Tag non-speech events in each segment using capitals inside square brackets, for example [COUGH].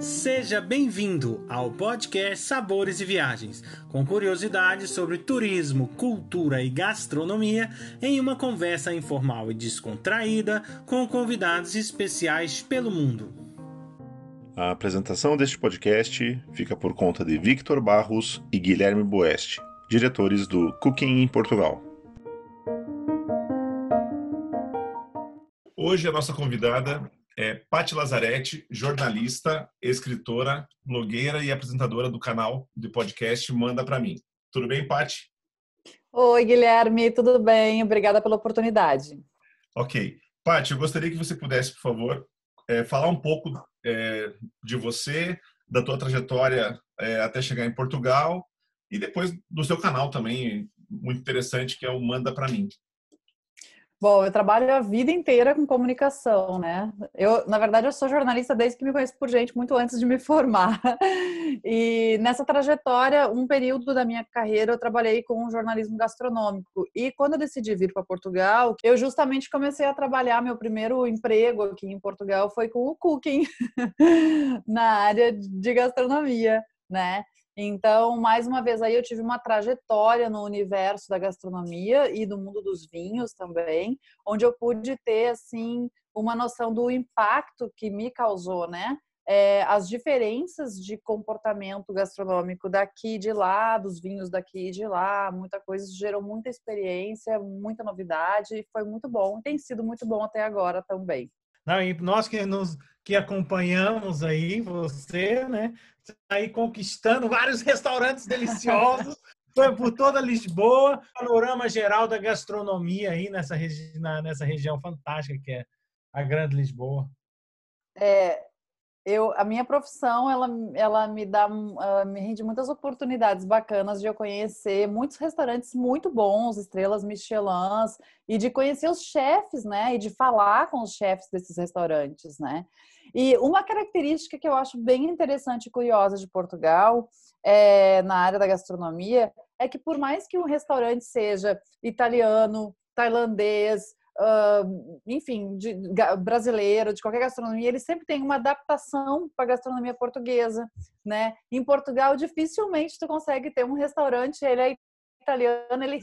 Seja bem-vindo ao podcast Sabores e Viagens, com curiosidades sobre turismo, cultura e gastronomia, em uma conversa informal e descontraída com convidados especiais pelo mundo. A apresentação deste podcast fica por conta de Victor Barros e Guilherme Boeste, diretores do Cooking em Portugal. Hoje a nossa convidada é Patti Lazzaretti, jornalista, escritora, blogueira e apresentadora do canal de podcast Manda Pra Mim. Tudo bem, Patti? Oi, Guilherme, tudo bem? Obrigada pela oportunidade. Ok. Patti, eu gostaria que você pudesse, por favor, é, falar um pouco é, de você, da tua trajetória é, até chegar em Portugal e depois do seu canal também, muito interessante, que é o Manda Pra Mim. Bom, eu trabalho a vida inteira com comunicação, né? Eu, na verdade, eu sou jornalista desde que me conheço por gente, muito antes de me formar. [LAUGHS] E nessa trajetória, um período da minha carreira, eu trabalhei com jornalismo gastronômico. E quando eu decidi vir para Portugal, eu justamente comecei a trabalhar. Meu primeiro emprego aqui em Portugal foi com o cooking, [LAUGHS] na área de gastronomia, né? Então, mais uma vez aí eu tive uma trajetória no universo da gastronomia e do mundo dos vinhos também, onde eu pude ter assim uma noção do impacto que me causou, né? É, as diferenças de comportamento gastronômico daqui e de lá, dos vinhos daqui e de lá, muita coisa gerou muita experiência, muita novidade e foi muito bom, tem sido muito bom até agora também. Não, e nós que nos que acompanhamos aí você, né? Aí conquistando vários restaurantes deliciosos por toda Lisboa, panorama geral da gastronomia aí nessa, regi nessa região fantástica que é a Grande Lisboa. É, eu, a minha profissão, ela, ela me dá, ela me rende muitas oportunidades bacanas de eu conhecer muitos restaurantes muito bons, estrelas Michelin, e de conhecer os chefes, né? E de falar com os chefes desses restaurantes, né? E uma característica que eu acho bem interessante e curiosa de Portugal, é, na área da gastronomia, é que por mais que um restaurante seja italiano, tailandês, uh, enfim, de, brasileiro, de qualquer gastronomia, ele sempre tem uma adaptação para a gastronomia portuguesa, né? Em Portugal, dificilmente tu consegue ter um restaurante, ele é italiano, ele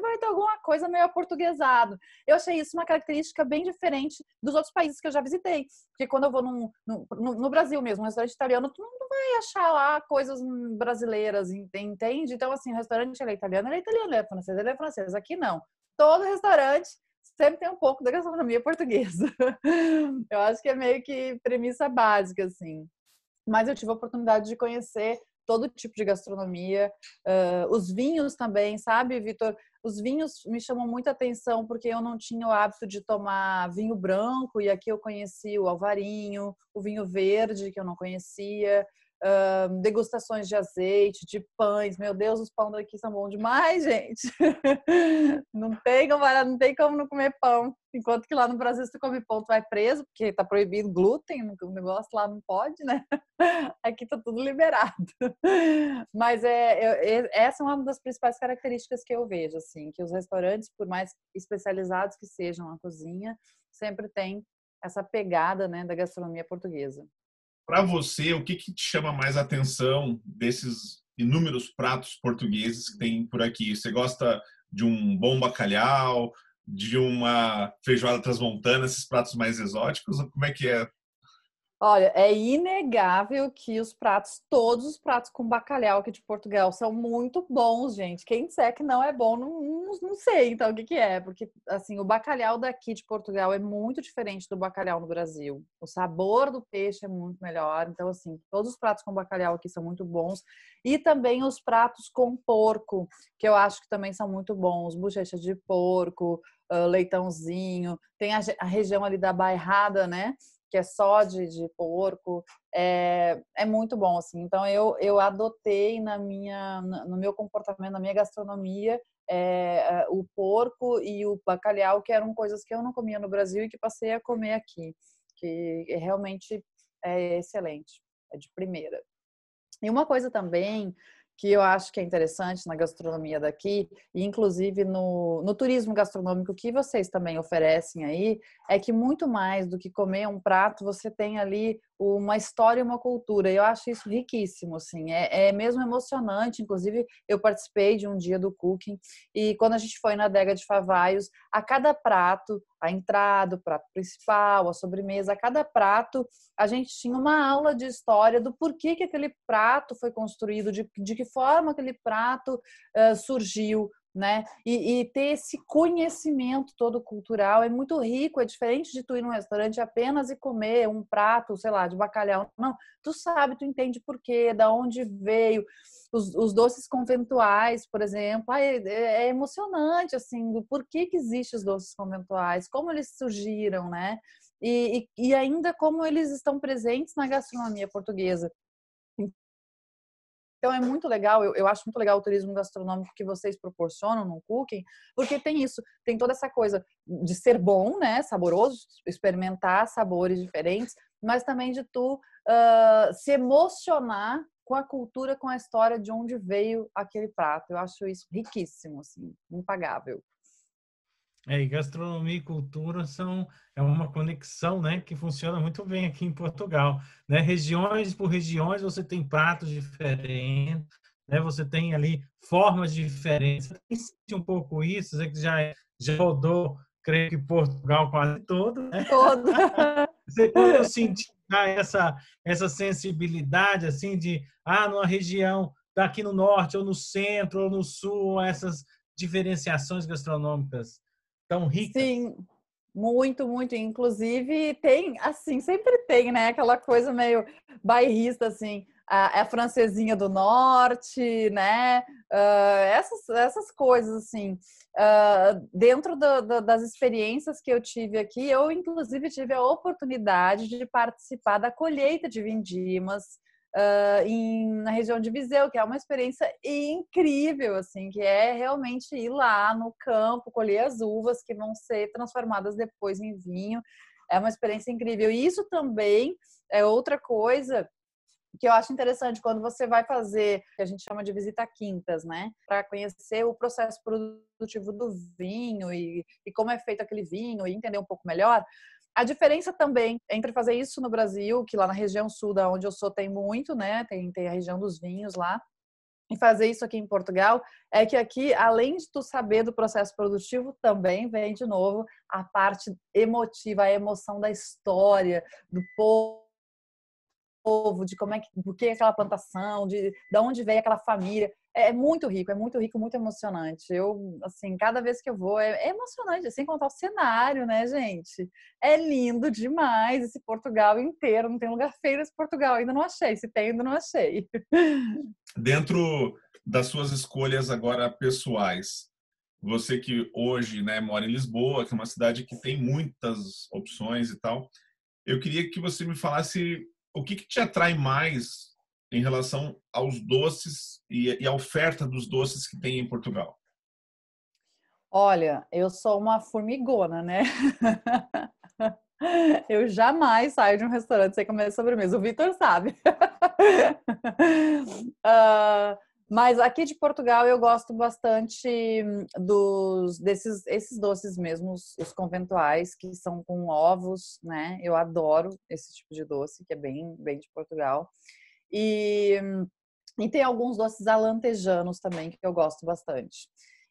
vai ter alguma coisa meio aportuguesado. Eu achei isso uma característica bem diferente dos outros países que eu já visitei. Porque quando eu vou num, no, no Brasil mesmo, um restaurante italiano, tu não vai achar lá coisas brasileiras, entende? Então, assim, o restaurante ele é italiano, ele é italiano, ele é francês, ele é francês. Aqui não. Todo restaurante sempre tem um pouco da gastronomia portuguesa. [LAUGHS] eu acho que é meio que premissa básica, assim. Mas eu tive a oportunidade de conhecer todo tipo de gastronomia, uh, os vinhos também, sabe, Vitor? Os vinhos me chamam muita atenção porque eu não tinha o hábito de tomar vinho branco e aqui eu conheci o alvarinho, o vinho verde que eu não conhecia, degustações de azeite, de pães. Meu Deus, os pães daqui são bons demais, [LAUGHS] gente. não tem como, não tem como não comer pão. Enquanto que lá no Brasil, se tu come pão, tu vai preso, porque tá proibido glúten, o negócio lá não pode, né? [LAUGHS] Aqui tá tudo liberado. Mas é, eu, essa é uma das principais características que eu vejo, assim, que os restaurantes, por mais especializados que sejam na cozinha, sempre tem essa pegada, né, da gastronomia portuguesa. Para você, o que, que te chama mais atenção desses inúmeros pratos portugueses que tem por aqui? Você gosta de um bom bacalhau, de uma feijoada transmontana, esses pratos mais exóticos? Como é que é Olha, é inegável que os pratos, todos os pratos com bacalhau aqui de Portugal são muito bons, gente. Quem disser que não é bom, não, não, sei então o que, que é, porque assim, o bacalhau daqui de Portugal é muito diferente do bacalhau no Brasil. O sabor do peixe é muito melhor. Então, assim, todos os pratos com bacalhau aqui são muito bons. E também os pratos com porco, que eu acho que também são muito bons. Bochecha de porco, leitãozinho. Tem a, a região ali da bairrada, né? Que é só de, de porco, é, é muito bom, assim. Então, eu, eu adotei na minha, no meu comportamento, na minha gastronomia, é, o porco e o bacalhau, que eram coisas que eu não comia no Brasil e que passei a comer aqui, que realmente é excelente, é de primeira. E uma coisa também que eu acho que é interessante na gastronomia daqui, e inclusive no, no turismo gastronômico que vocês também oferecem aí, é que muito mais do que comer um prato, você tem ali uma história e uma cultura. Eu acho isso riquíssimo, assim. É, é, mesmo emocionante. Inclusive, eu participei de um dia do cooking e quando a gente foi na adega de Favaios, a cada prato, a entrada, o prato principal, a sobremesa, a cada prato, a gente tinha uma aula de história do porquê que aquele prato foi construído, de, de que forma aquele prato uh, surgiu, né? E, e, ter esse conhecimento todo cultural é muito rico, é diferente de tu ir num restaurante apenas e comer um prato, sei lá, de bacalhau. Não, tu sabe, tu entende por quê, da onde veio. Os, os doces conventuais, por exemplo, é, é, emocionante, assim, do porquê que existem os doces conventuais, como eles surgiram, né? E, e, e ainda como eles estão presentes na gastronomia portuguesa. Então é muito legal, eu, eu acho muito legal o turismo gastronômico que vocês proporcionam no Cooking, porque tem isso, tem toda essa coisa de ser bom, né, saboroso, experimentar sabores diferentes, mas também de tu uh, se emocionar com a cultura, com a história de onde veio aquele prato. Eu acho isso riquíssimo, assim, impagável. É, e gastronomia e cultura são é uma conexão, né, que funciona muito bem aqui em Portugal, né? Regiões por regiões você tem pratos diferentes, né? Você tem ali formas diferentes. Você sente um pouco isso, você que já já rodou, creio que Portugal quase todo, né? Todo. [LAUGHS] Você quando sentir essa essa sensibilidade assim de ah, numa região daqui no norte ou no centro ou no sul, essas diferenciações gastronômicas tão rica. Sim, muito, muito. Inclusive, tem, assim, sempre tem, né? Aquela coisa meio bairrista, assim, a, a francesinha do norte, né? Uh, essas, essas coisas, assim. Uh, dentro do, do, das experiências que eu tive aqui, eu, inclusive, tive a oportunidade de participar da colheita de vindimas uh, em, na região de Viseu, que é uma experiência incrível, assim, que é realmente ir lá no campo, colher as uvas que vão ser transformadas depois em vinho. É uma experiência incrível. E isso também é outra coisa que eu acho interessante quando você vai fazer, que a gente chama de visita quintas, né? Para conhecer o processo produtivo do vinho e, e, como é feito aquele vinho e entender um pouco melhor. A diferença também entre fazer isso no Brasil, que lá na região sul, da onde eu sou, tem muito, né? Tem, tem a região dos vinhos lá, e fazer isso aqui em Portugal é que aqui, além de tu saber do processo produtivo, também vem de novo a parte emotiva, a emoção da história, do povo de como é que, do que é aquela plantação, de, de onde veio aquela família. É, é muito rico, é muito rico, muito emocionante. Eu, assim, cada vez que eu vou, é, é emocionante, sem contar o cenário, né, gente? É lindo demais esse Portugal inteiro, não tem lugar feio nesse Portugal, ainda não achei. Se tem, ainda não achei. Dentro das suas escolhas agora pessoais, você que hoje né, mora em Lisboa, que é uma cidade que tem muitas opções e tal, eu queria que você me falasse o que, que te atrai mais em relação aos doces e, e a oferta dos doces que tem em Portugal? Olha, eu sou uma formigona, né? [LAUGHS] Eu jamais saio de um restaurante sem comer sobremesa. O Vitor sabe. uh, [LAUGHS] mas aqui de Portugal eu gosto bastante dos desses esses doces mesmos, os conventuais que são com ovos, né? Eu adoro esse tipo de doce que é bem bem de Portugal. E e tem alguns doces alantejanos também que eu gosto bastante.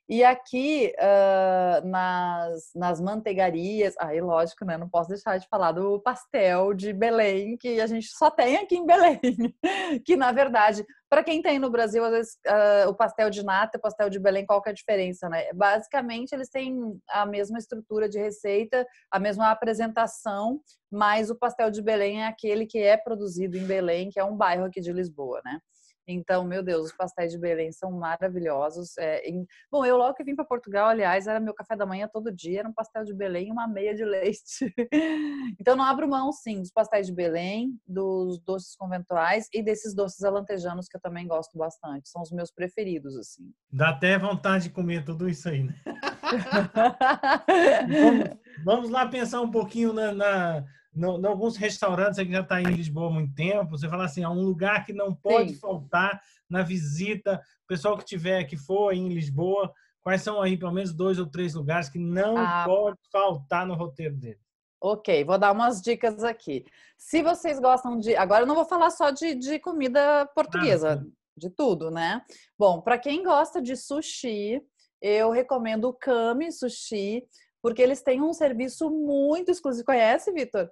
E aqui uh, nas, nas manteigarias, aí lógico, né? Não posso deixar de falar do pastel de Belém, que a gente só tem aqui em Belém. [LAUGHS] que na verdade, para quem tem no Brasil, às vezes uh, o pastel de nata e o pastel de Belém, qual que é a diferença, né? Basicamente, eles têm a mesma estrutura de receita, a mesma apresentação, mas o pastel de Belém é aquele que é produzido em Belém, que é um bairro aqui de Lisboa, né? Então, meu Deus, os pastéis de Belém são maravilhosos. É, em... Bom, eu logo que vim para Portugal, aliás, era meu café da manhã todo dia, era um pastel de Belém e uma meia de leite. [LAUGHS] então, não abro mão, sim, dos pastéis de Belém, dos doces conventuais e desses doces alantejanos que eu também gosto bastante. São os meus preferidos, assim. Dá até vontade de comer tudo isso aí, né? [LAUGHS] vamos, vamos, lá pensar um pouquinho na, na Em alguns restaurantes, você que já está em Lisboa há muito tempo, você fala assim, é um lugar que não pode Sim. faltar na visita. O pessoal que tiver, que for em Lisboa, quais são aí pelo menos dois ou três lugares que não ah. pode faltar no roteiro dele? Ok, vou dar umas dicas aqui. Se vocês gostam de. Agora eu não vou falar só de, de comida portuguesa, ah, de tudo, né? Bom, para quem gosta de sushi, eu recomendo o Kami Sushi, porque eles têm um serviço muito exclusivo. Conhece, Vitor?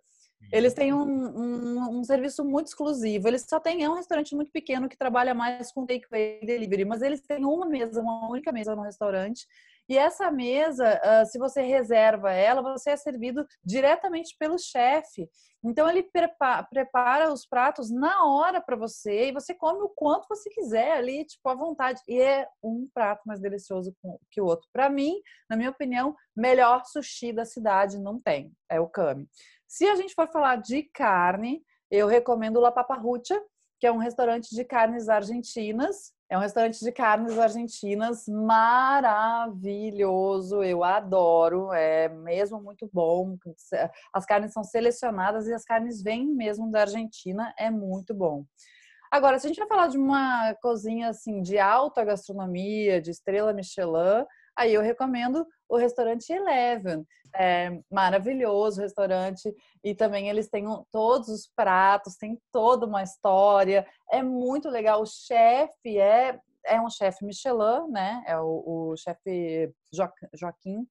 Eles têm um, um, um, serviço muito exclusivo. Eles só têm é um restaurante muito pequeno que trabalha mais com takeaway delivery, mas eles têm uma mesa, uma única mesa no restaurante. E essa mesa, se você reserva ela, você é servido diretamente pelo chefe. Então ele prepara os pratos na hora para você e você come o quanto você quiser ali, tipo à vontade. E é um prato mais delicioso que o outro. Para mim, na minha opinião, melhor sushi da cidade não tem. É o Kami. Se a gente for falar de carne, eu recomendo La Paparrucha, que é um restaurante de carnes argentinas. É um restaurante de carnes argentinas maravilhoso, eu adoro, é mesmo muito bom. As carnes são selecionadas e as carnes vêm mesmo da Argentina, é muito bom. Agora, se a gente vai falar de uma cozinha assim de alta gastronomia, de estrela Michelin, aí eu recomendo o restaurante Eleven. É maravilhoso restaurante e também eles têm todos os pratos, tem toda uma história. É muito legal. O chefe é é um chefe Michelin, né? É o, o chefe Joaquim.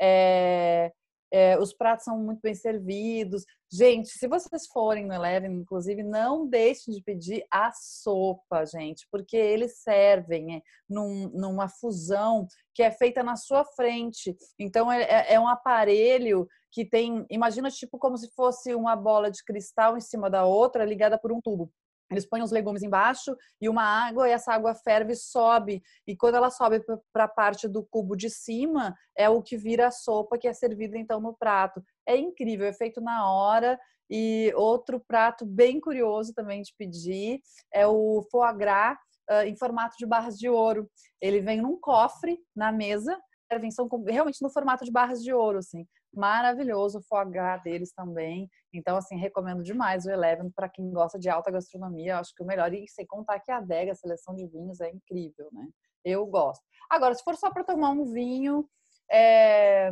É, é, os pratos são muito bem servidos. Gente, se vocês forem no Eleven, inclusive, não deixem de pedir a sopa, gente, porque eles servem é, num, numa fusão que é feita na sua frente. Então, é, é, é um aparelho que tem, imagina, tipo, como se fosse uma bola de cristal em cima da outra, ligada por um tubo. Eles põem os legumes embaixo e uma água, e essa água ferve e sobe. E quando ela sobe para a parte do cubo de cima, é o que vira a sopa que é servida então no prato. É incrível, é feito na hora. E outro prato bem curioso também de pedir é o foie gras uh, em formato de barras de ouro. Ele vem num cofre na mesa, são realmente no formato de barras de ouro, assim maravilhoso o foie gras deles também. Então, assim, recomendo demais o Eleven para quem gosta de alta gastronomia. Acho que o melhor, e sem contar que a adega, a seleção de vinhos, é incrível, né? Eu gosto. Agora, se for só para tomar um vinho, é...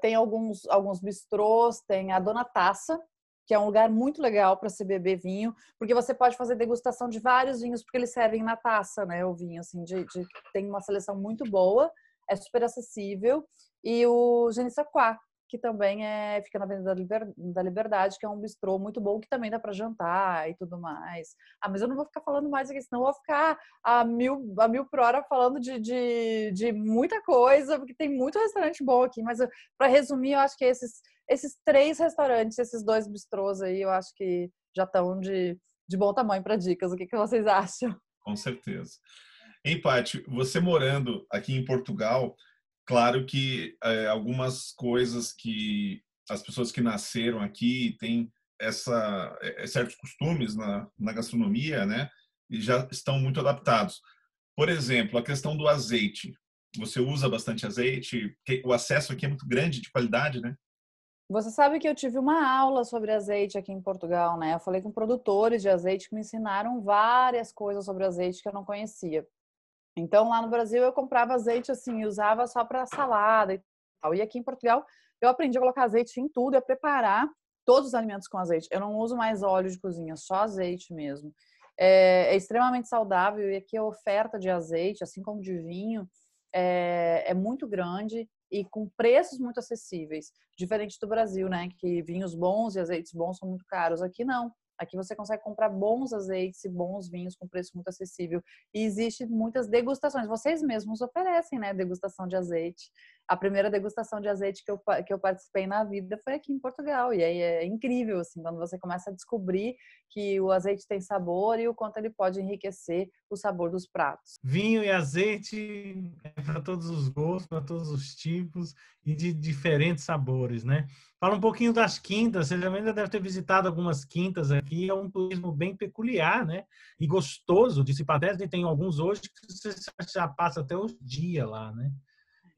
tem alguns, alguns bistrôs, tem a Dona Taça, que é um lugar muito legal para se beber vinho, porque você pode fazer degustação de vários vinhos, porque eles servem na taça, né? O vinho, assim, de, de tem uma seleção muito boa, é super acessível e o Genissaquá, que também é, fica na Avenida da Liberdade, que é um bistrô muito bom, que também dá para jantar e tudo mais. Ah, mas eu não vou ficar falando mais aqui, senão eu vou ficar a mil, a mil por hora falando de, de, de muita coisa, porque tem muito restaurante bom aqui. Mas para resumir, eu acho que esses, esses três restaurantes, esses dois bistrôs aí, eu acho que já estão de, de bom tamanho para dicas. O que, que vocês acham? Com certeza. Em você morando aqui em Portugal, Claro que é, algumas coisas que as pessoas que nasceram aqui têm essa, é, certos costumes na, na gastronomia, né? E já estão muito adaptados. Por exemplo, a questão do azeite. Você usa bastante azeite? O acesso aqui é muito grande de qualidade, né? Você sabe que eu tive uma aula sobre azeite aqui em Portugal, né? Eu falei com produtores de azeite que me ensinaram várias coisas sobre azeite que eu não conhecia. Então, lá no Brasil, eu comprava azeite assim, usava só para salada e tal. E aqui em Portugal, eu aprendi a colocar azeite em tudo e a preparar todos os alimentos com azeite. Eu não uso mais óleo de cozinha, só azeite mesmo. É, é extremamente saudável e aqui a oferta de azeite, assim como de vinho, é, é muito grande e com preços muito acessíveis, diferente do Brasil, né? Que vinhos bons e azeites bons são muito caros. Aqui não. Aqui você consegue comprar bons azeites e bons vinhos com preço muito acessível. E existe muitas degustações. Vocês mesmos oferecem, né? Degustação de azeite. A primeira degustação de azeite que eu, que eu participei na vida foi aqui em Portugal. E aí é incrível, assim, quando você começa a descobrir que o azeite tem sabor e o quanto ele pode enriquecer o sabor dos pratos. Vinho e azeite é para todos os gostos, para todos os tipos e de diferentes sabores, né? Fala um pouquinho das quintas. Você também deve ter visitado algumas quintas aqui. É um turismo bem peculiar, né? E gostoso de se parece. Tem alguns hoje que você já passa até os dias lá, né?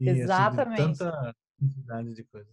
E, Exatamente. Assim, tanta quantidade de coisa.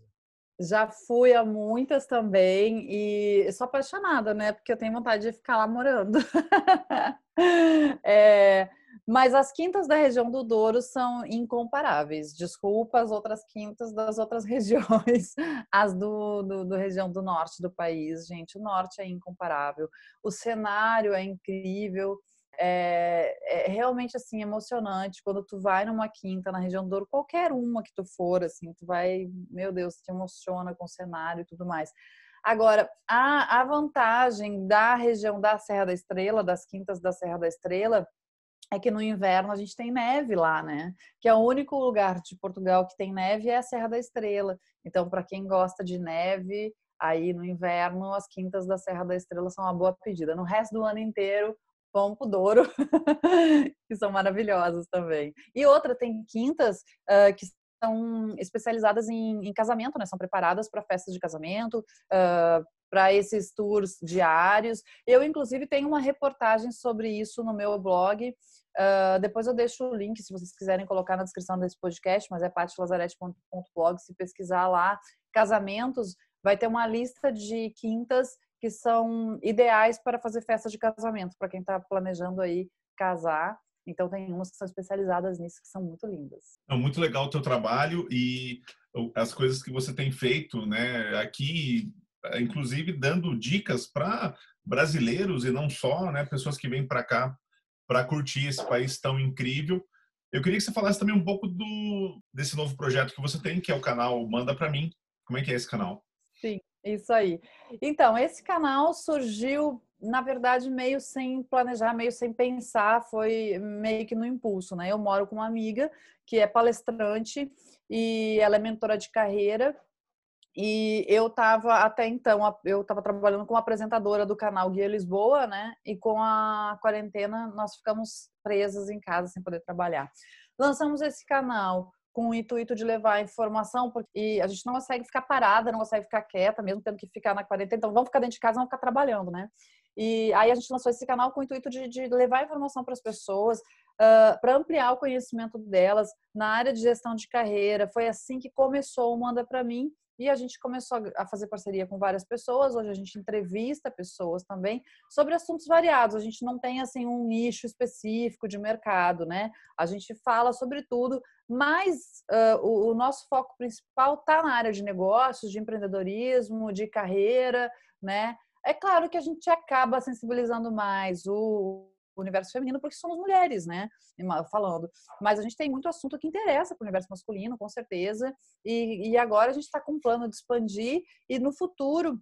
Já fui a muitas também e sou apaixonada, né? Porque eu tenho vontade de ficar lá morando. [LAUGHS] é, mas as quintas da região do Douro são incomparáveis. Desculpa as outras quintas das outras [LAUGHS] regiões, as do, do, do, região do norte do país, gente. O norte é incomparável. O cenário é incrível é, é, realmente assim emocionante quando tu vai numa quinta na região do Douro, qualquer uma que tu for, assim, tu vai, meu Deus, te emociona com o cenário e tudo mais. Agora, a, a vantagem da região da Serra da Estrela, das quintas da Serra da Estrela, é que no inverno a gente tem neve lá, né? Que é o único lugar de Portugal que tem neve é a Serra da Estrela. Então, para quem gosta de neve, aí no inverno as quintas da Serra da Estrela são uma boa pedida. No resto do ano inteiro, vão pro Douro, [LAUGHS] que são maravilhosas também. E outra, tem quintas uh, que são especializadas em, em, casamento, né? São preparadas para festas de casamento, uh, para esses tours diários. Eu, inclusive, tenho uma reportagem sobre isso no meu blog. Uh, depois eu deixo o link, se vocês quiserem colocar na descrição desse podcast, mas é patilazarete.blog. Se pesquisar lá, casamentos, vai ter uma lista de quintas que são ideais para fazer festas de casamento, para quem está planejando aí casar. Então tem umas que são especializadas nisso que são muito lindas. É muito legal o teu trabalho e as coisas que você tem feito, né? Aqui, inclusive dando dicas para brasileiros e não só, né? Pessoas que vêm para cá para curtir esse país tão incrível. Eu queria que você falasse também um pouco do desse novo projeto que você tem, que é o canal Manda para mim. Como é que é esse canal? Sim. Isso aí. Então, esse canal surgiu, na verdade, meio sem planejar, meio sem pensar, foi meio que no impulso, né? Eu moro com uma amiga que é palestrante e ela é mentora de carreira. E eu estava até então, eu estava trabalhando como apresentadora do canal Guia Lisboa, né? E com a quarentena nós ficamos presas em casa sem poder trabalhar. Lançamos esse canal com o intuito de levar informação, porque a gente não consegue ficar parada, não consegue ficar quieta, mesmo tendo que ficar na quarentena. Então, vamos ficar dentro de casa, vamos ficar trabalhando, né? E aí a gente lançou esse canal com o intuito de, de levar informação para as pessoas, uh, para ampliar o conhecimento delas na área de gestão de carreira. Foi assim que começou o Manda para mim. E a gente começou a fazer parceria com várias pessoas. Hoje a gente entrevista pessoas também sobre assuntos variados. A gente não tem assim um nicho específico de mercado, né? A gente fala sobre tudo, mas uh, o, o, nosso foco principal está na área de negócios, de empreendedorismo, de carreira, né? É claro que a gente acaba sensibilizando mais o universo feminino porque somos mulheres, né? Falando. Mas a gente tem muito assunto que interessa para o universo masculino, com certeza. E, e agora a gente está com um plano de expandir e no futuro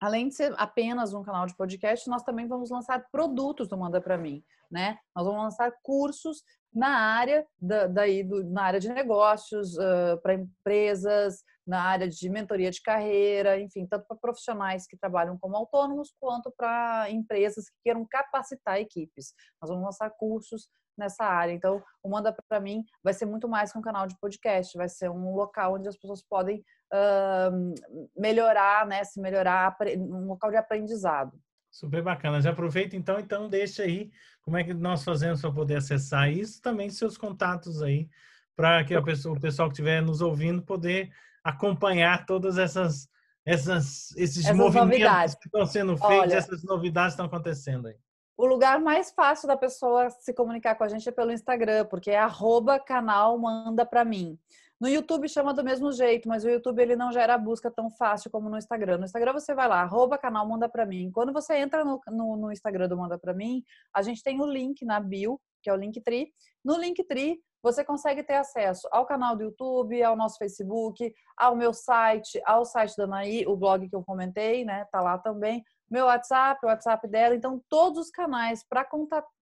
além de ser apenas um canal de podcast, nós também vamos lançar produtos do Manda para mim, né? Nós vamos lançar cursos na área da, daí do, na área de negócios uh, para empresas, na área de mentoria de carreira, enfim, tanto para profissionais que trabalham como autônomos quanto para empresas que queiram capacitar equipes. Nós vamos lançar cursos nessa área. Então, o Manda para mim vai ser muito mais que um canal de podcast, vai ser um local onde as pessoas podem uh, melhorar, né, se melhorar, um local de aprendizado. Super bacana. Já aproveita então, então deixa aí como é que nós fazemos para poder acessar isso, também seus contatos aí, para que a pessoa, o pessoal que estiver nos ouvindo poder acompanhar todas essas, essas esses essas movimentos novidades. que estão sendo feitos, Olha, essas novidades estão acontecendo aí. O lugar mais fácil da pessoa se comunicar com a gente é pelo Instagram, porque é arroba canal manda para mim. No YouTube chama do mesmo jeito, mas o YouTube ele não gera busca tão fácil como no Instagram. No Instagram você vai lá, arroba canal Manda Pra Mim. Quando você entra no, no, no Instagram do Manda Pra Mim, a gente tem o link na bio, que é o Linktree. No Linktree, você consegue ter acesso ao canal do YouTube, ao nosso Facebook, ao meu site, ao site da Anaí, o blog que eu comentei, né? Tá lá também. Meu WhatsApp, o WhatsApp dela. Então, todos os canais para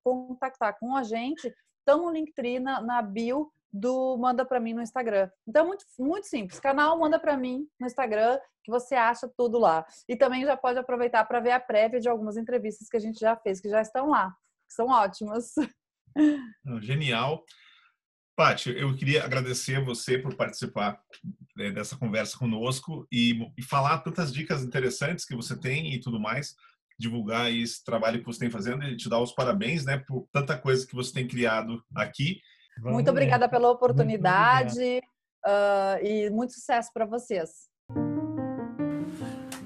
contactar com a gente estão no Linktree, na, na bio do Manda Pra Mim no Instagram. Então, muito, muito simples. Canal Manda Pra Mim no Instagram, que você acha tudo lá. E também já pode aproveitar para ver a prévia de algumas entrevistas que a gente já fez, que já estão lá, que são ótimas. Genial. Paty, eu queria agradecer você por participar né, dessa conversa conosco e, e, falar tantas dicas interessantes que você tem e tudo mais, divulgar esse trabalho que você tem fazendo e te dar os parabéns, né, por tanta coisa que você tem criado aqui Vamos muito obrigada ver. pela oportunidade uh, e muito sucesso para vocês.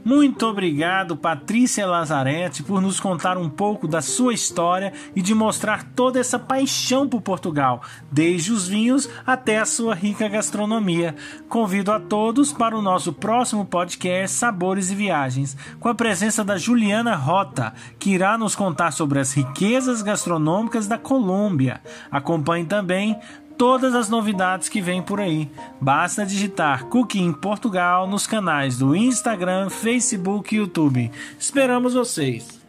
Muito obrigado, Patrícia Lazarete, por nos contar um pouco da sua história e de mostrar toda essa paixão por Portugal, desde os vinhos até a sua rica gastronomia. Convido a todos para o nosso próximo podcast Sabores e Viagens, com a presença da Juliana Rota, que irá nos contar sobre as riquezas gastronômicas da Colômbia. Acompanhe também todas as novidades que vêm por aí. Basta digitar Cooking Portugal nos canais do Instagram, Facebook e YouTube. Esperamos vocês!